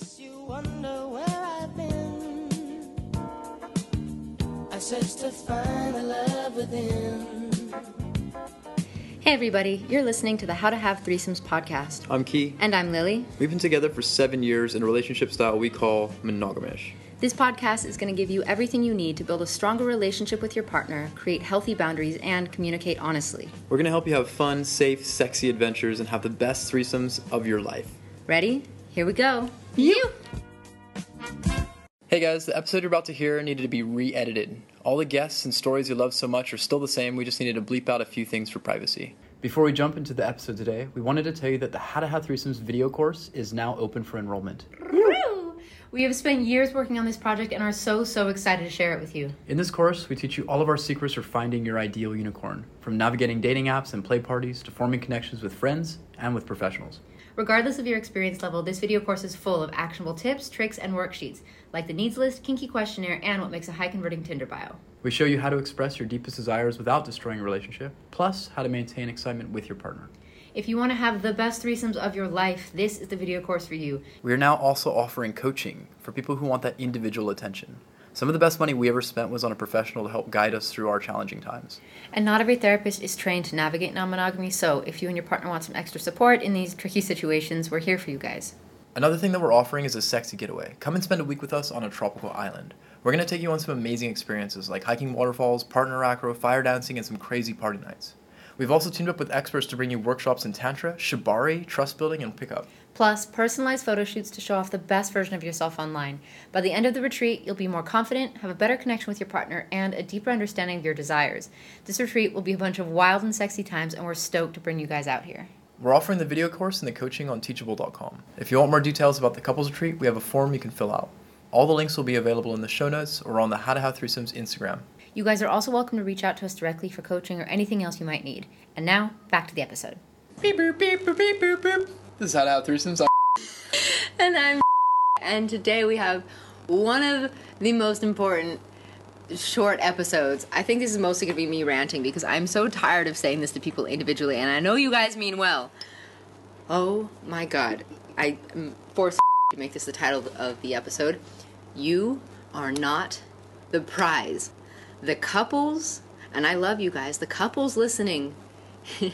guess you wonder where I've been. I searched to find the love within. Hey, everybody, you're listening to the How to Have Threesomes podcast. I'm Key. And I'm Lily. We've been together for seven years in a relationship style we call monogamish. This podcast is going to give you everything you need to build a stronger relationship with your partner, create healthy boundaries, and communicate honestly. We're going to help you have fun, safe, sexy adventures and have the best threesomes of your life. Ready? Here we go. You! Hey guys, the episode you're about to hear needed to be re edited. All the guests and stories you love so much are still the same, we just needed to bleep out a few things for privacy. Before we jump into the episode today, we wanted to tell you that the How to Have Threesomes video course is now open for enrollment. We have spent years working on this project and are so, so excited to share it with you. In this course, we teach you all of our secrets for finding your ideal unicorn, from navigating dating apps and play parties to forming connections with friends and with professionals. Regardless of your experience level, this video course is full of actionable tips, tricks, and worksheets, like the needs list, kinky questionnaire, and what makes a high converting Tinder bio. We show you how to express your deepest desires without destroying a relationship, plus how to maintain excitement with your partner. If you want to have the best threesomes of your life, this is the video course for you. We are now also offering coaching for people who want that individual attention. Some of the best money we ever spent was on a professional to help guide us through our challenging times. And not every therapist is trained to navigate non monogamy, so if you and your partner want some extra support in these tricky situations, we're here for you guys. Another thing that we're offering is a sexy getaway. Come and spend a week with us on a tropical island. We're going to take you on some amazing experiences like hiking waterfalls, partner acro, fire dancing, and some crazy party nights. We've also teamed up with experts to bring you workshops in Tantra, Shibari, trust building, and pickup. Plus, personalized photo shoots to show off the best version of yourself online. By the end of the retreat, you'll be more confident, have a better connection with your partner, and a deeper understanding of your desires. This retreat will be a bunch of wild and sexy times, and we're stoked to bring you guys out here. We're offering the video course and the coaching on teachable.com. If you want more details about the couples retreat, we have a form you can fill out. All the links will be available in the show notes or on the How to Have Threesomes Instagram. You guys are also welcome to reach out to us directly for coaching or anything else you might need. And now, back to the episode. Beep, boop, beep, boop, beep, boop, boop. This is How to Have Threesomes. And I'm and today we have one of the most important short episodes. I think this is mostly going to be me ranting because I'm so tired of saying this to people individually and I know you guys mean well. Oh my god. I am forced to make this the title of the episode. You are not the prize. The couples, and I love you guys, the couples listening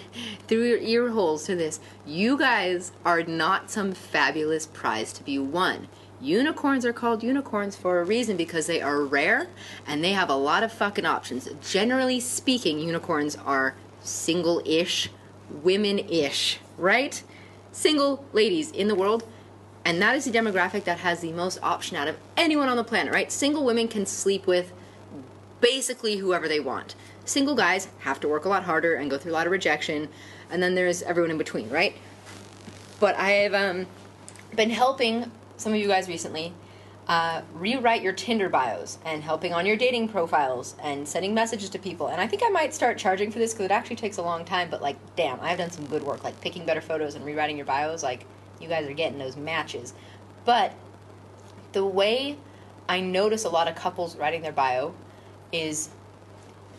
through your ear holes to this, you guys are not some fabulous prize to be won. Unicorns are called unicorns for a reason because they are rare and they have a lot of fucking options. Generally speaking, unicorns are single ish, women ish, right? Single ladies in the world. And that is the demographic that has the most option out of anyone on the planet, right? Single women can sleep with basically whoever they want. Single guys have to work a lot harder and go through a lot of rejection, and then there's everyone in between, right? But I have um, been helping some of you guys recently uh, rewrite your Tinder bios and helping on your dating profiles and sending messages to people. And I think I might start charging for this because it actually takes a long time. But like, damn, I've done some good work, like picking better photos and rewriting your bios. Like, you guys are getting those matches. But the way I notice a lot of couples writing their bio is,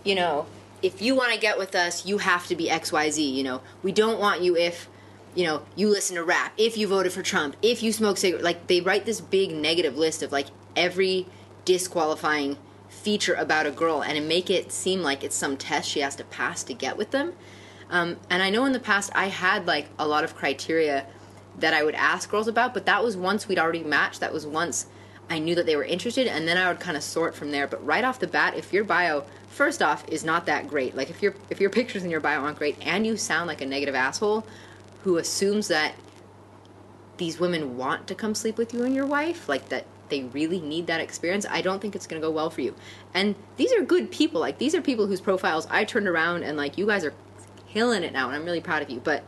you know, if you want to get with us, you have to be XYZ. You know, we don't want you if, you know, you listen to rap, if you voted for Trump, if you smoke cigarettes. Like, they write this big negative list of like every disqualifying feature about a girl and make it seem like it's some test she has to pass to get with them. Um, and I know in the past I had like a lot of criteria that I would ask girls about, but that was once we'd already matched. That was once I knew that they were interested, and then I would kind of sort from there. But right off the bat, if your bio, first off, is not that great, like if your if your pictures in your bio aren't great, and you sound like a negative asshole who assumes that these women want to come sleep with you and your wife, like that they really need that experience, I don't think it's going to go well for you. And these are good people. Like these are people whose profiles I turned around and like you guys are killing it now, and I'm really proud of you. But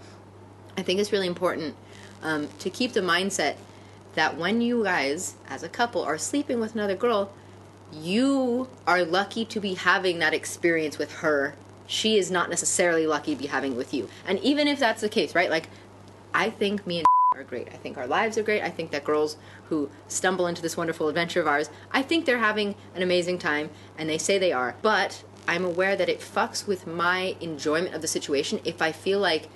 I think it's really important um, to keep the mindset that when you guys, as a couple, are sleeping with another girl, you are lucky to be having that experience with her. She is not necessarily lucky to be having it with you. And even if that's the case, right? Like, I think me and are great. I think our lives are great. I think that girls who stumble into this wonderful adventure of ours, I think they're having an amazing time, and they say they are. But I'm aware that it fucks with my enjoyment of the situation if I feel like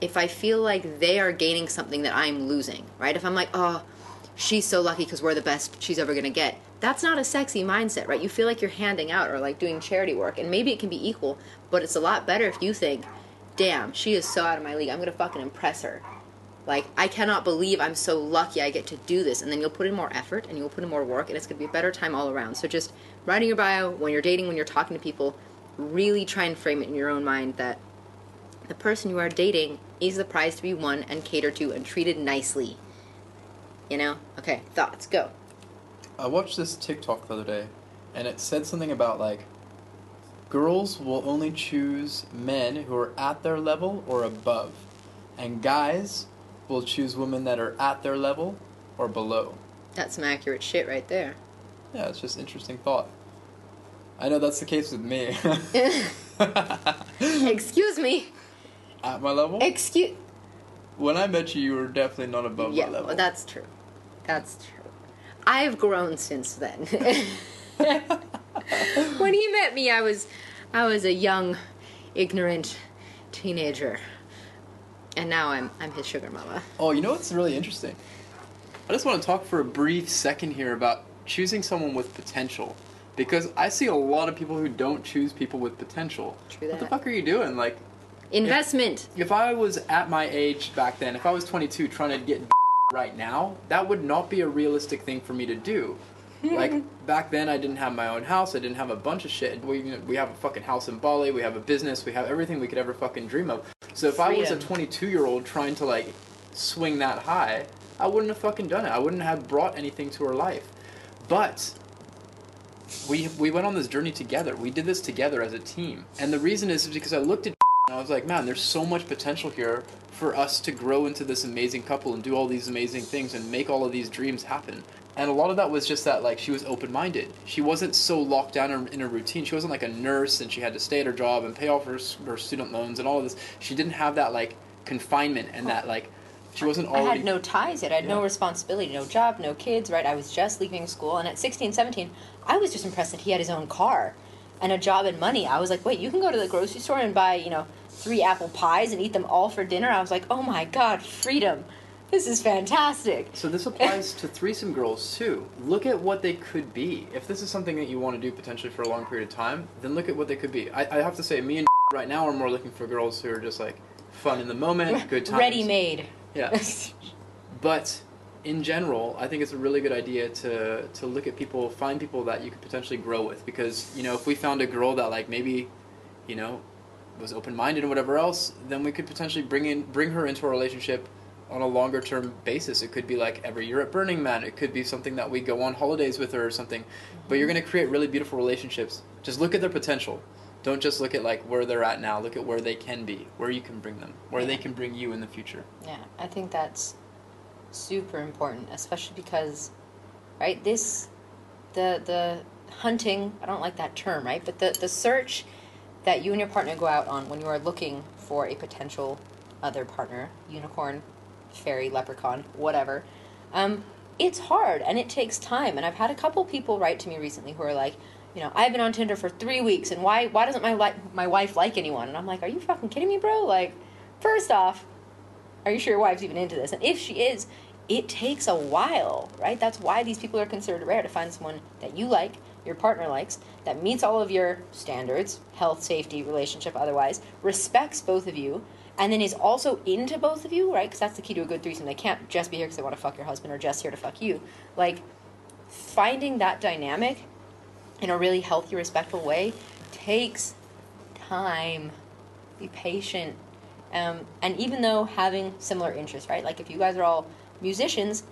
if I feel like they are gaining something that I'm losing, right? If I'm like, oh, she's so lucky because we're the best she's ever gonna get. That's not a sexy mindset, right? You feel like you're handing out or like doing charity work, and maybe it can be equal, but it's a lot better if you think, damn, she is so out of my league. I'm gonna fucking impress her. Like, I cannot believe I'm so lucky I get to do this. And then you'll put in more effort and you'll put in more work, and it's gonna be a better time all around. So just writing your bio, when you're dating, when you're talking to people, really try and frame it in your own mind that the person you are dating is the prize to be won and catered to and treated nicely. You know? Okay, thoughts, go. I watched this TikTok the other day, and it said something about like girls will only choose men who are at their level or above, and guys will choose women that are at their level or below. That's some accurate shit right there. Yeah, it's just interesting thought. I know that's the case with me. Excuse me. at my level? Excuse. when I met you, you were definitely not above Yeah, my level. well, that's true. That's true. I've grown since then. when he met me, I was, I was a young, ignorant teenager, and now I'm I'm his sugar mama. Oh, you know what's really interesting? I just want to talk for a brief second here about choosing someone with potential. Because I see a lot of people who don't choose people with potential. True What the fuck are you doing? Like, Investment. if I was at my age back then, if I was 22 trying to get right now, that would not be a realistic thing for me to do. Hmm. Like back then, I didn't have my own house. I didn't have a bunch of shit. We we have a fucking house in Bali. We have a business. We have everything we could ever fucking dream of. So if I was a 22 year old trying to like swing that high, I wouldn't have fucking done it. I wouldn't have brought anything to her life. But we we went on this journey together. We did this together as a team. And the reason is because I looked at and I was like, man, there's so much potential here for us to grow into this amazing couple and do all these amazing things and make all of these dreams happen. And a lot of that was just that, like, she was open minded. She wasn't so locked down in, a routine. She wasn't like a nurse and she had to stay at her job and pay off her, her student loans and all of this. She didn't have that, like, confinement and that, like, she wasn't I had no ties yet. I had no responsibility, no job, no kids, right? I was just leaving school. And at 16, 17, I was just impressed that he had his own car and a job and money. I was like, wait, you can go to the grocery store and buy, you know, three apple pies and eat them all for dinner. I was like, oh my God, freedom. This is fantastic. So this applies to threesome girls too. Look at what they could be. If this is something that you want to do potentially for a long period of time, then look at what they could be. I, I have to say, me and right now are more looking for girls who are just like fun in the moment, good times. Ready made. Yeah. But in general, I think it's a really good idea to to look at people, find people that you could potentially grow with. Because you know, if we found a girl that like maybe, you know, was open minded and whatever else, then we could potentially bring in bring her into a relationship on a longer term basis. It could be like every year at Burning Man. It could be something that we go on holidays with her or something. But you're gonna create really beautiful relationships. Just look at their potential. Don't just look at like where they're at now. Look at where they can be, where you can bring them, where they can bring you in the future. Yeah, I think that's super important, especially because, right, this, the the hunting. I don't like that term, right? But the the search that you and your partner go out on when you are looking for a potential other partner, unicorn, fairy, leprechaun, whatever. Um, it's hard and it takes time. And I've had a couple people write to me recently who are like, you know, I've been on Tinder for three weeks, and why why doesn't my li- my wife like anyone? And I'm like, are you fucking kidding me, bro? Like, first off, are you sure your wife's even into this? And if she is, it takes a while, right? That's why these people are considered rare to find someone that you like, your partner likes, that meets all of your standards, health, safety, relationship, otherwise, respects both of you, and then is also into both of you, right? Because that's the key to a good threesome. They can't just be here because they want to fuck your husband or just here to fuck you. Like, finding that dynamic in a really healthy, respectful way takes time. Be patient. Um, and even though having similar interests, right? Like if you guys are all musicians,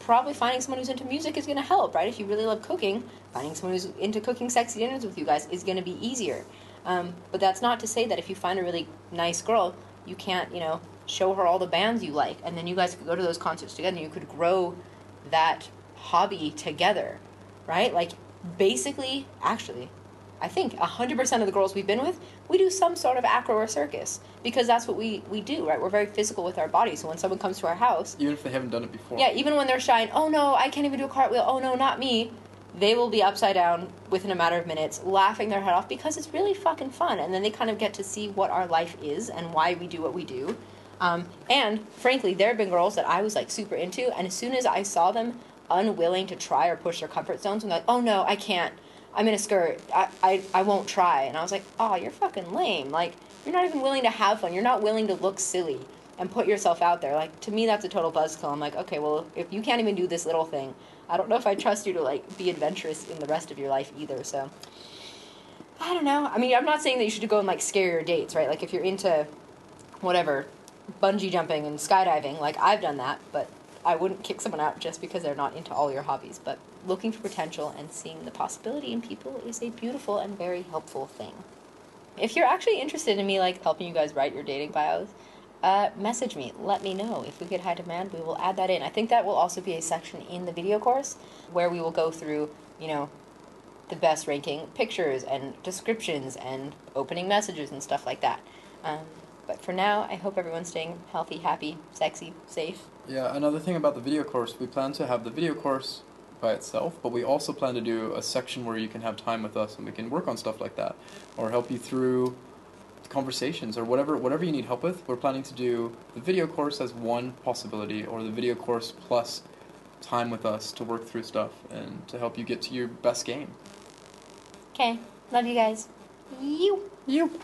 probably finding someone who's into music is going to help, right? If you really love cooking, finding someone who's into cooking sexy dinners with you guys is going to be easier. Um, but that's not to say that if you find a really nice girl, you can't, you know, show her all the bands you like, and then you guys could go to those concerts together. and You could grow that hobby together, right? Like basically, actually, I think 100% of the girls we've been with, we do some sort of acro or circus because that's what we, we do, right? We're very physical with our bodies. So when someone comes to our house, Even if they haven't done it before. yeah, even when they're shy and, oh no, I can't even do a cartwheel, oh no, not me, they will be upside down within a matter of minutes, laughing their head off because it's really fucking fun. And then they kind of get to see what our life is and why we do what we do. Um, and frankly, there have been girls that I was like super into, and as soon as I saw them unwilling to try or push their comfort zones, I'm like, oh no, I can't. I'm in a skirt. I, I, I won't try. And I was like, oh, you're fucking lame. Like, you're not even willing to have fun. You're not willing to look silly and put yourself out there. Like, to me, that's a total buzzkill. I'm like, okay, well, if you can't even do this little thing, I don't know if I trust you to, like, be adventurous in the rest of your life either. So, I don't know. I mean, I'm not saying that you should go and, like, scare your dates, right? Like, if you're into whatever, bungee jumping and skydiving, like, I've done that, but I wouldn't kick someone out just because they're not into all your hobbies. But looking for potential and seeing the possibility in people is a beautiful and very helpful thing. If you're actually interested in me like helping you guys write your dating bios, uh, message me. Let me know. If we get high demand, we will add that in. I think that will also be a section in the video course where we will go through, you know, the best ranking pictures and descriptions and opening messages and stuff like that. Um, but for now, I hope everyone's staying healthy, happy, sexy, safe. Yeah, another thing about the video course, we plan to have the video course by itself, but we also plan to do a section where you can have time with us and we can work on stuff like that or help you through conversations or whatever whatever you need help with. We're planning to do the video course as one possibility or the video course plus time with us to work through stuff and to help you get to your best game. Okay, love you guys. You. You.